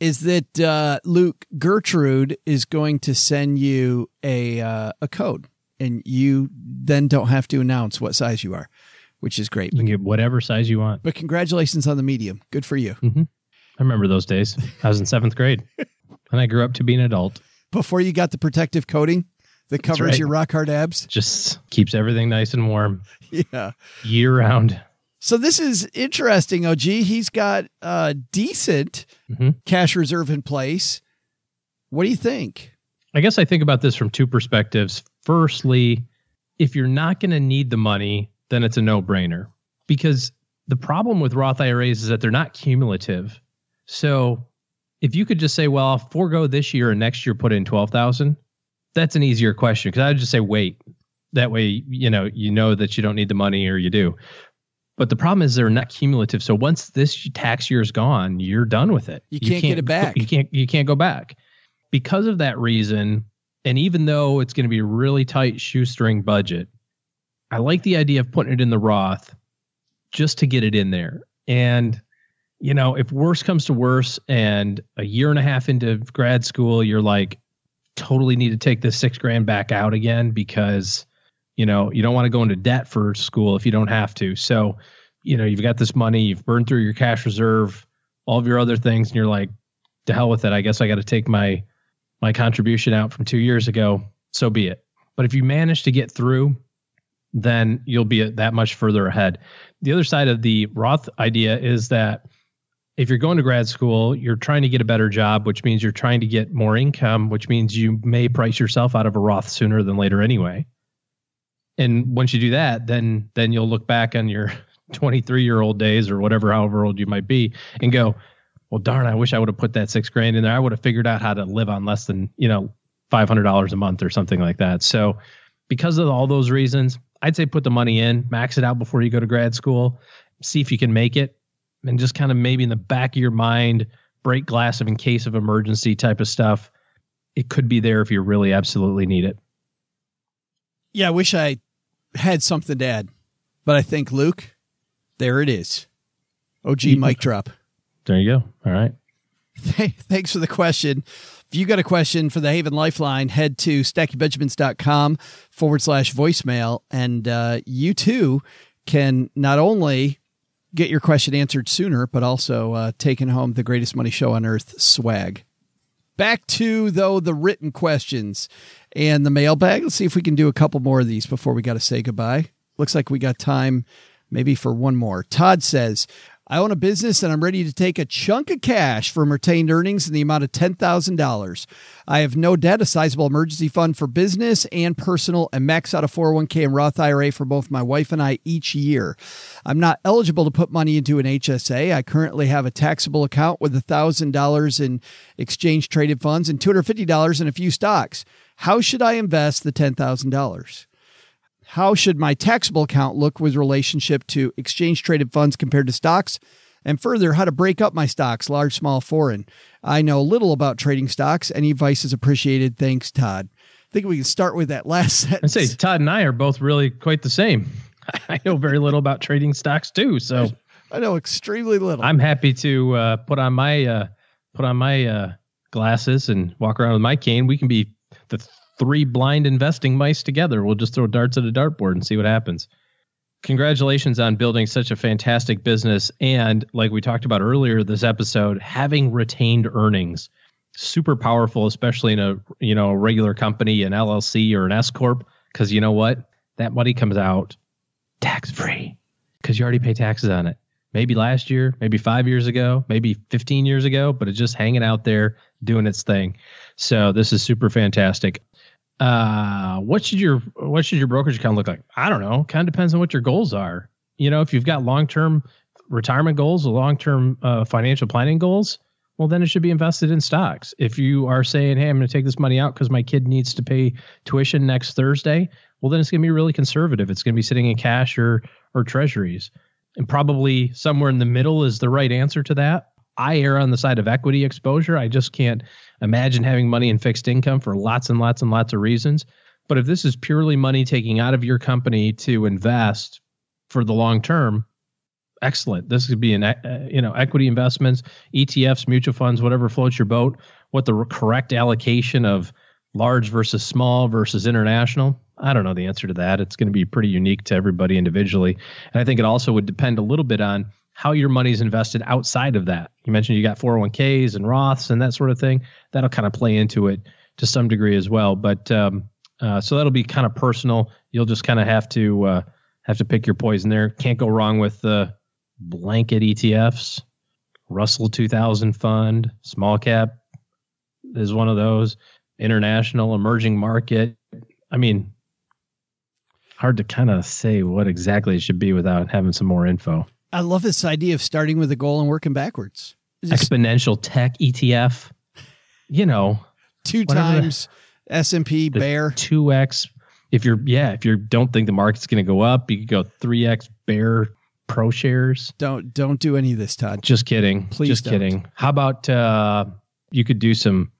is that uh, Luke Gertrude is going to send you a uh, a code, and you then don't have to announce what size you are, which is great. You can get whatever size you want. But congratulations on the medium. Good for you. I remember those days. I was in seventh grade, and I grew up to be an adult. Before you got the protective coating that covers right. your rock hard abs. Just keeps everything nice and warm Yeah. year round. So this is interesting, OG. He's got a decent Mhm. cash reserve in place. What do you think? I guess I think about this from two perspectives. Firstly, if you're not going to need the money, then it's a no brainer because the problem with Roth IRAs is that they're not cumulative. So if you could just say, well, I'll forego this year and next year put in 12,000, that's an easier question because I would just say, wait. That way, you know, you know that you don't need the money or you do. But the problem is they're not cumulative. So once this tax year is gone, you're done with it. You can't get it back. You can't you can't go back. Because of that reason, and even though it's going to be a really tight shoestring budget, I like the idea of putting it in the Roth just to get it in there. And you know, if worse comes to worse and a year and a half into grad school, you're like totally need to take this 6 grand back out again because you know, you don't want to go into debt for school if you don't have to. So, you know, you've got this money, you've burned through your cash reserve, all of your other things, and you're like, to hell with it. I guess I got to take my my contribution out from two years ago. So be it. But if you manage to get through, then you'll be that much further ahead. The other side of the Roth idea is that if you're going to grad school, you're trying to get a better job, which means you're trying to get more income, which means you may price yourself out of a Roth sooner than later anyway. And once you do that then then you'll look back on your 23 year old days or whatever however old you might be and go well darn i wish i would have put that six grand in there. I would have figured out how to live on less than you know $500 a month or something like that. So because of all those reasons i'd say put the money in max it out before you go to grad school see if you can make it and just kind of maybe in the back of your mind break glass of in case of emergency type of stuff it could be there if you really absolutely need it Yeah, I wish I had something to add, but I think Luke, there it is. OG mic drop. there you go all right Thanks for the question. If you got a question for the Haven Lifeline, head to stackingbenjamins.com forward slash voicemail, and uh, you too can not only get your question answered sooner, but also uh, taking home the greatest money show on earth swag. Back to, though, the written questions and the mailbag. Let's see if we can do a couple more of these before we got to say goodbye. Looks like we got time maybe for one more. Todd says, I own a business and I'm ready to take a chunk of cash from retained earnings in the amount of $10,000. I have no debt, a sizable emergency fund for business and personal, and max out a 401k and Roth IRA for both my wife and I each year. I'm not eligible to put money into an HSA. I currently have a taxable account with $1,000 in exchange traded funds and $250 in a few stocks. How should I invest the $10,000? How should my taxable account look with relationship to exchange traded funds compared to stocks? And further, how to break up my stocks, large, small, foreign. I know little about trading stocks. Any advice is appreciated. Thanks, Todd. I think we can start with that last set. I sentence. say Todd and I are both really quite the same. I know very little about trading stocks too, so I know extremely little. I'm happy to uh, put on my uh, put on my uh, glasses and walk around with my cane. We can be the three blind investing mice together. We'll just throw darts at a dartboard and see what happens. Congratulations on building such a fantastic business. And like we talked about earlier this episode, having retained earnings. Super powerful, especially in a you know a regular company, an LLC or an S corp, because you know what, that money comes out tax free because you already pay taxes on it. Maybe last year, maybe five years ago, maybe 15 years ago, but it's just hanging out there doing its thing. So this is super fantastic. Uh, what should your what should your brokerage account look like? I don't know. Kind of depends on what your goals are. You know, if you've got long term retirement goals or long term uh, financial planning goals, well, then it should be invested in stocks. If you are saying, hey, I'm going to take this money out because my kid needs to pay tuition next Thursday, well, then it's going to be really conservative. It's going to be sitting in cash or or treasuries. And probably somewhere in the middle is the right answer to that. I err on the side of equity exposure. I just can't imagine having money in fixed income for lots and lots and lots of reasons. But if this is purely money taking out of your company to invest for the long term, excellent. This could be an uh, you know equity investments, ETFs, mutual funds, whatever floats your boat. What the correct allocation of large versus small versus international? I don't know the answer to that. It's going to be pretty unique to everybody individually, and I think it also would depend a little bit on how your money's invested outside of that. You mentioned you got 401ks and Roths and that sort of thing. That'll kind of play into it to some degree as well. But um, uh, so that'll be kind of personal. You'll just kind of have to uh, have to pick your poison there. Can't go wrong with the blanket ETFs. Russell 2000 fund, small cap is one of those. International emerging market. I mean, hard to kind of say what exactly it should be without having some more info. I love this idea of starting with a goal and working backwards. Just Exponential tech ETF. You know, two times S and P bear two x. If you're yeah, if you don't think the market's going to go up, you could go three x bear ProShares. Don't don't do any of this, Todd. Just kidding. Please, just don't. kidding. How about uh, you could do some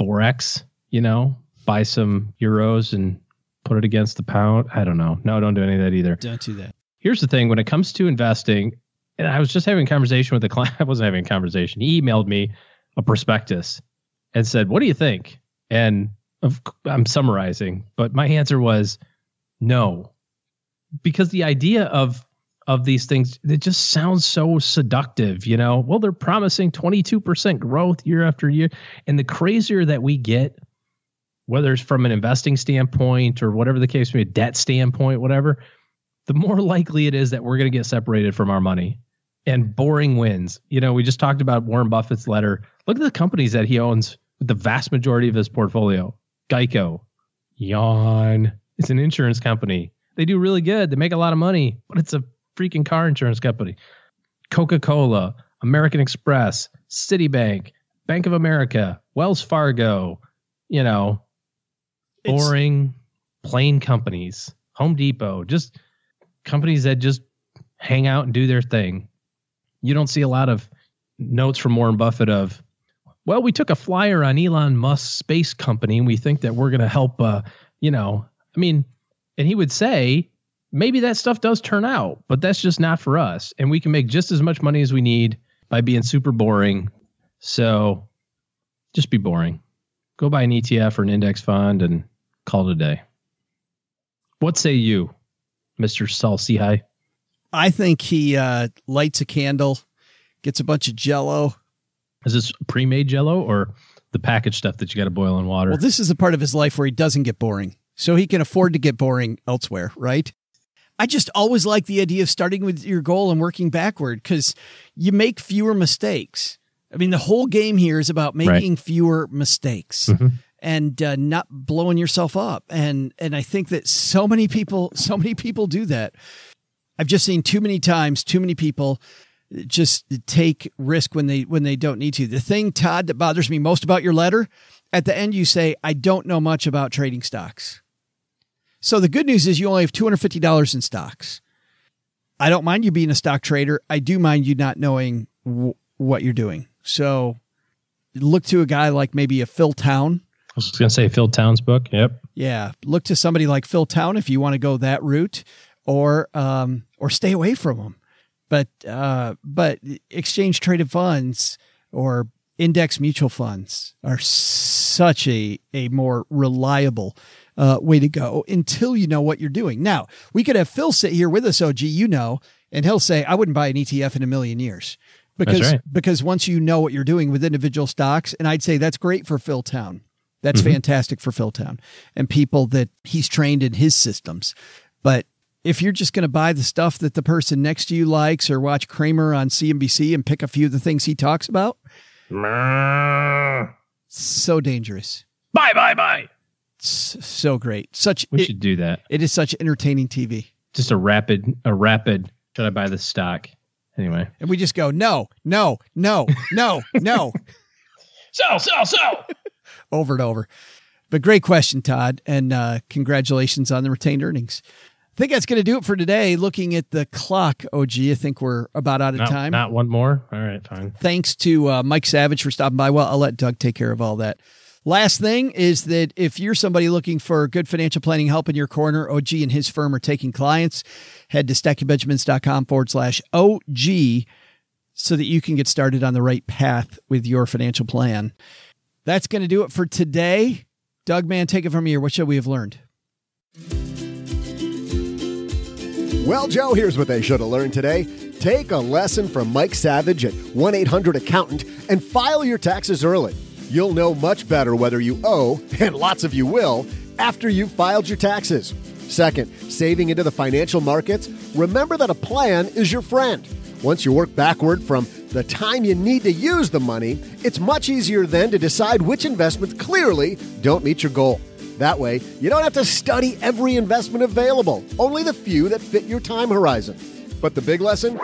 forex? You know, buy some euros and put it against the pound. I don't know. No, don't do any of that either. Don't do that here's the thing when it comes to investing, and I was just having a conversation with a client. I wasn't having a conversation. He emailed me a prospectus and said, What do you think? And I'm summarizing, but my answer was no. Because the idea of of these things, it just sounds so seductive, you know. Well, they're promising 22% growth year after year. And the crazier that we get, whether it's from an investing standpoint or whatever the case may be, a debt standpoint, whatever, the more likely it is that we're going to get separated from our money. And boring wins. You know, we just talked about Warren Buffett's letter. Look at the companies that he owns with the vast majority of his portfolio. Geico, yawn. It's an insurance company. They do really good. They make a lot of money, but it's a freaking car insurance company. Coca Cola, American Express, Citibank, Bank of America, Wells Fargo, you know, boring, it's, plain companies. Home Depot, just companies that just hang out and do their thing. You don't see a lot of notes from Warren Buffett of, well, we took a flyer on Elon Musk's space company and we think that we're going to help, uh, you know, I mean, and he would say, maybe that stuff does turn out, but that's just not for us. And we can make just as much money as we need by being super boring. So just be boring. Go buy an ETF or an index fund and call it a day. What say you? Mr. Saul-Sehy? I think he uh, lights a candle, gets a bunch of jello. Is this pre made jello or the packaged stuff that you got to boil in water? Well, this is a part of his life where he doesn't get boring. So he can afford to get boring elsewhere, right? I just always like the idea of starting with your goal and working backward because you make fewer mistakes. I mean, the whole game here is about making right. fewer mistakes. Mm-hmm and uh, not blowing yourself up. And and I think that so many people, so many people do that. I've just seen too many times, too many people just take risk when they when they don't need to. The thing, Todd, that bothers me most about your letter, at the end you say, "I don't know much about trading stocks." So the good news is you only have two hundred fifty dollars in stocks. I don't mind you being a stock trader. I do mind you not knowing w- what you're doing. So look to a guy like maybe a Phil Town was going to say Phil Town's book. Yep. Yeah. Look to somebody like Phil Town if you want to go that route or, um, or stay away from them. But, uh, but exchange traded funds or index mutual funds are such a, a more reliable uh, way to go until you know what you're doing. Now, we could have Phil sit here with us, OG, you know, and he'll say, I wouldn't buy an ETF in a million years. Because, right. because once you know what you're doing with individual stocks, and I'd say that's great for Phil Town. That's mm-hmm. fantastic for Phil Town and people that he's trained in his systems. But if you're just going to buy the stuff that the person next to you likes or watch Cramer on CNBC and pick a few of the things he talks about, so dangerous. Bye, bye, bye. S- so great. Such We it- should do that. it is such entertaining TV. Just a rapid, a rapid. Should I buy this stock? Anyway, And we just go, no, no, no, no, no, sell, sell, sell. Over and over. But great question, Todd. And uh, congratulations on the retained earnings. I think that's going to do it for today. Looking at the clock, OG, I think we're about out of Not, time. not one more. All right, fine. Thanks to uh, Mike Savage for stopping by. Well, I'll let Doug take care of all that. Last thing is that if you're somebody looking for good financial planning help in your corner, OG and his firm are taking clients. Head to stackingbenjamins.com forward slash OG so that you can get started on the right path with your financial plan. That's going to do it for today. Doug, man, take it from here. What should we have learned? Well, Joe, here's what they should have learned today. Take a lesson from Mike Savage at 1 800 Accountant and file your taxes early. You'll know much better whether you owe, and lots of you will, after you've filed your taxes. Second, saving into the financial markets, remember that a plan is your friend. Once you work backward from the time you need to use the money, it's much easier then to decide which investments clearly don't meet your goal. That way, you don't have to study every investment available, only the few that fit your time horizon. But the big lesson?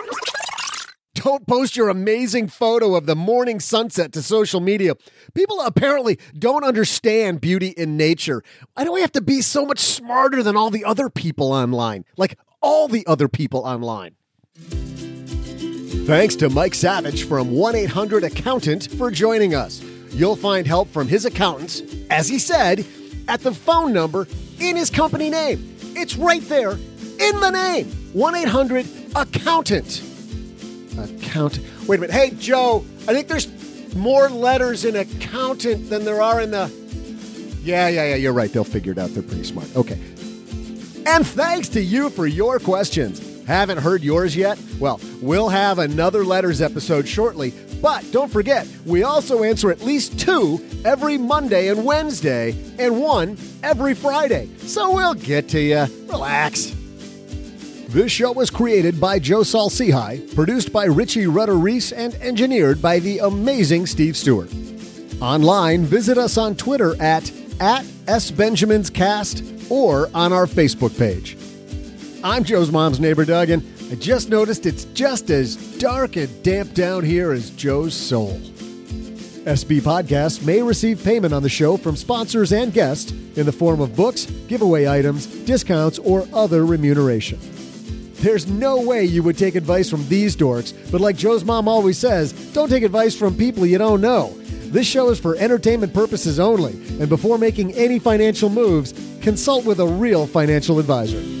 Don't post your amazing photo of the morning sunset to social media. People apparently don't understand beauty in nature. Why do we have to be so much smarter than all the other people online? Like all the other people online. Thanks to Mike Savage from 1 800 Accountant for joining us. You'll find help from his accountants, as he said, at the phone number in his company name. It's right there in the name 1 800 Accountant. Account. Wait a minute. Hey, Joe, I think there's more letters in accountant than there are in the. Yeah, yeah, yeah, you're right. They'll figure it out. They're pretty smart. Okay. And thanks to you for your questions. Haven't heard yours yet? Well, we'll have another letters episode shortly. But don't forget, we also answer at least two every Monday and Wednesday, and one every Friday. So we'll get to you. Relax. This show was created by Joe Saul-Sehy, produced by Richie Rudder Reese, and engineered by the amazing Steve Stewart. Online, visit us on Twitter at, at SBenjaminsCast or on our Facebook page. I'm Joe's mom's neighbor, Doug, and I just noticed it's just as dark and damp down here as Joe's soul. SB Podcasts may receive payment on the show from sponsors and guests in the form of books, giveaway items, discounts, or other remuneration. There's no way you would take advice from these dorks, but like Joe's mom always says, don't take advice from people you don't know. This show is for entertainment purposes only, and before making any financial moves, consult with a real financial advisor.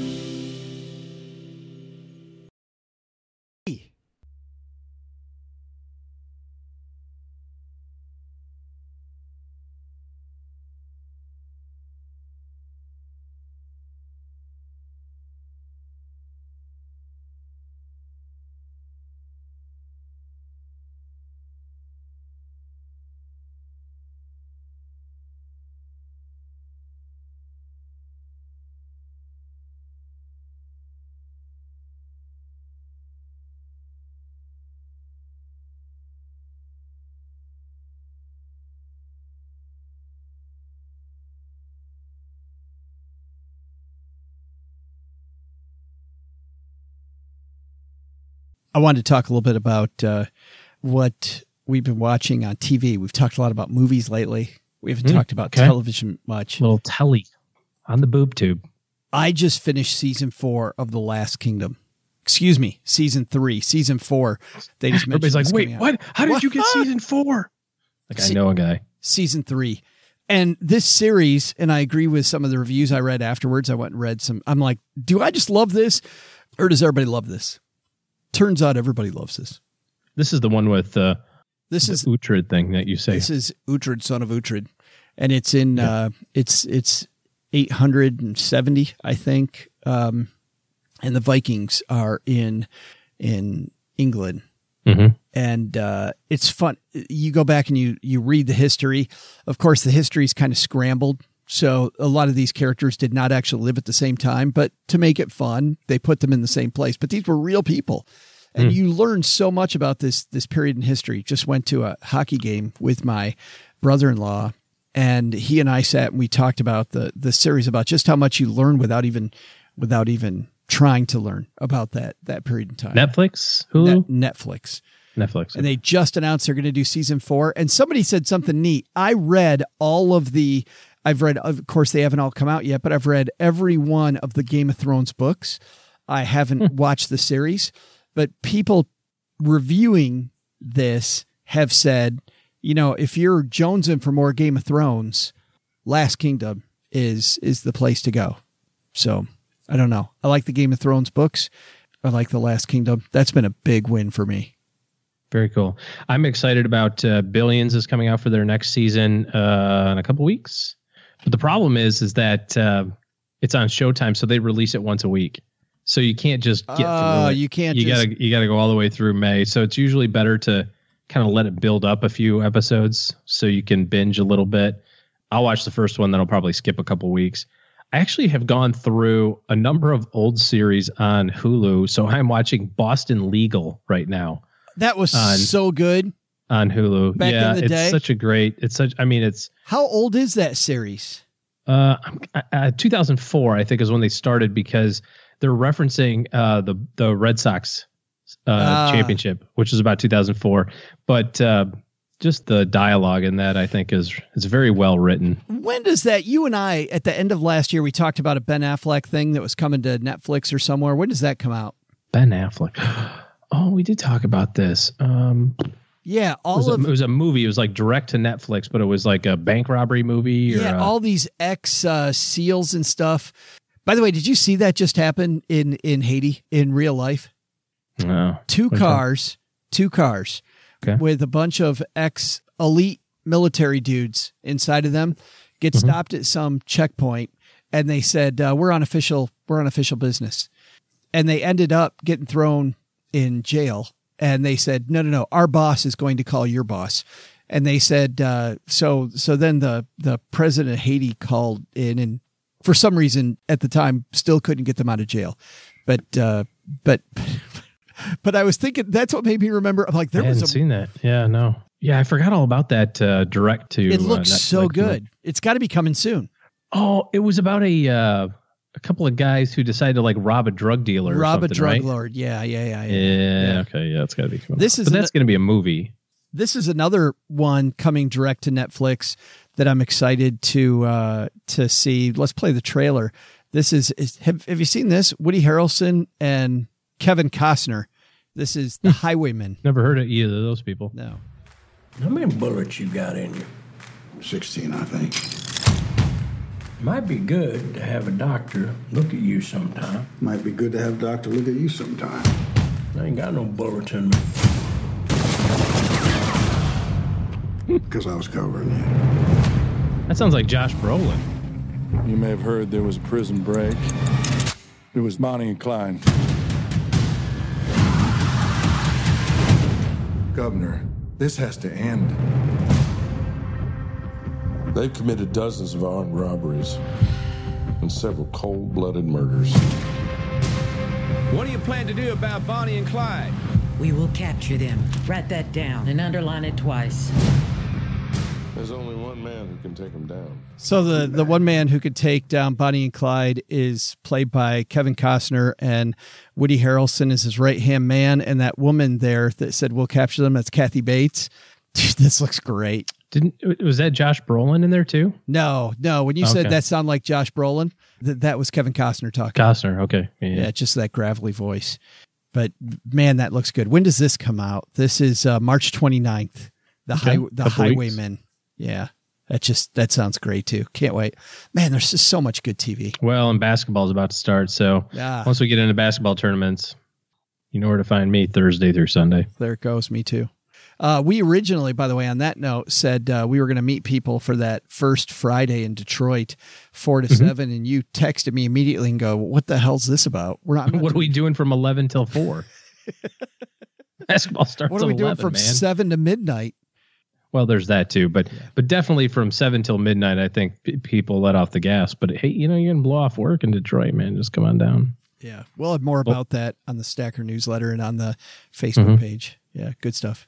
I wanted to talk a little bit about uh, what we've been watching on TV. We've talked a lot about movies lately. We haven't Mm, talked about okay. television much. Little telly on the boob tube. I just finished season four of The Last Kingdom. Excuse me, season three, season four. They just Everybody's like, wait, what? How did What? you get season four? Like, I know a guy. season three. And this series, and I agree with some of the reviews I read afterwards. I went and read some. I'm like, do I just love this, or does everybody love this? Turns out everybody loves this. This is the one with uh, This is Uhtred thing that you say. This is Uhtred, son of Uhtred, and it's in uh, it's it's eight hundred and seventy, I think. Um, and the Vikings are in in England, Mhm. and uh, it's fun. You go back and you you read the history. Of course, the history is kind of scrambled. So a lot of these characters did not actually live at the same time, but to make it fun, they put them in the same place. But these were real people and hmm. you learn so much about this this period in history. Just went to a hockey game with my brother-in-law and he and I sat and we talked about the the series about just how much you learn without even without even trying to learn about that that period in time. Netflix, Hulu, Net- Netflix. Netflix. And they just announced they're going to do season 4 and somebody said something neat. I read all of the I've read of course they haven't all come out yet, but I've read every one of the Game of Thrones books. I haven't watched the series, but people reviewing this have said, you know, if you're jonesing for more Game of Thrones, Last Kingdom is is the place to go. So I don't know. I like the Game of Thrones books. I like the Last Kingdom. That's been a big win for me. Very cool. I'm excited about uh, Billions is coming out for their next season uh, in a couple weeks. But the problem is, is that uh, it's on Showtime, so they release it once a week. So you can't just get Oh, through it. you can't You just- gotta you gotta go all the way through May. So it's usually better to kind of let it build up a few episodes so you can binge a little bit. I'll watch the first one, then I'll probably skip a couple weeks. I actually have gone through a number of old series on Hulu. So I'm watching Boston Legal right now That was On- so good. On Hulu. Back in yeah, the it's day? such a great. It's such. I mean, it's How old is that series? uh, uh 2004. I think is when they started because they're referencing uh the the Red Sox uh Ah. championship, which is about 2004. But uh, just the dialogue in that I think is is very well written. When does that? You and I at the end of last year we talked about a Ben Affleck thing that was coming to Netflix or somewhere. When does that come out? Ben Affleck. Oh, we did talk about this. Um, Yeah, it was, all a, it was a movie. It was like direct to Netflix, but it was like a bank robbery movie. Or yeah, a- all these ex uh, seals and stuff. By the way, did you see that just happen in in Haiti in real life? No. Two What is that? cars, two cars Okay. with a bunch of ex elite military dudes inside of them get Mhm. stopped at some checkpoint and they said uh, we're on official we're on official business and they ended up getting thrown in jail and they said no no no our boss is going to call your boss and they said uh, so so then the the president of haiti called in and for some reason at the time still couldn't get them out of jail but uh, but but i was thinking that's what made me remember i'm like there I was hadn't a seen that. Yeah, no. Yeah, I forgot all about that uh, direct to. it uh, looks so good it's got to be coming soon Oh, it was about a uh, a couple of guys who decided to like rob a drug dealer. or rob a drug right? lord yeah yeah yeah, yeah. Yeah, Yeah. Okay. Yeah, it's got to be. This out. is But that's going to be a movie. this is another one coming direct to Netflix that I'm excited to uh, to see. Let's play the trailer. This is, is have have you seen this? Woody Harrelson and Kevin Costner. This is the Highwaymen. Never heard of either of those people. No, How many bullets you got in you? 16, I think. Might be good to have a doctor look at you sometime. Might be good to have a doctor look at you sometime. I ain't got no bullets in me. Because I was covering you. That sounds like Josh Brolin. You may have heard there was a prison break. It was Bonnie and Clyde. Governor, this has to end. They've committed dozens of armed robberies and several cold blooded murders. What do you plan to do about Bonnie and Clyde? We will capture them. Write that down and underline it twice. There's only one man who can take them down. So the the one man who could take down Bonnie and Clyde is played by Kevin Costner, and Woody Harrelson is his right hand man, and that woman there that said we'll capture them. That's Kathy Bates. Dude, this looks great. Didn't was that Josh Brolin in there too? No, no. When you said that sound like Josh Brolin, that that was Kevin Costner talking. Costner. Okay. Yeah. Yeah, just that gravelly voice. But man, that looks good. When does this come out? This is uh, March 29th. The Okay, high, the weeks. Highwaymen. Yeah, that just that sounds great too. Can't wait. Man, there's just so much good TV. Well, and basketball's about to start, so once we get into basketball tournaments, you know where to find me Thursday through Sunday. There it goes. Me too. Uh, we originally, by the way, on that note, said uh, we were going to meet people for that first Friday in Detroit, four to Mhm. seven, and you texted me immediately and go, "What the hell's this about? We're not. what are we doing from 11 till 4? Basketball starts What are we at doing from man. seven to midnight? Well, there's that too, but but definitely from seven till midnight, I think p- people let off the gas. But hey, you know, you're gonna blow off work in Detroit, man. Just come on down. Yeah, we'll have more about that on the Stacker newsletter and on the Facebook Mhm. page. Yeah, good stuff.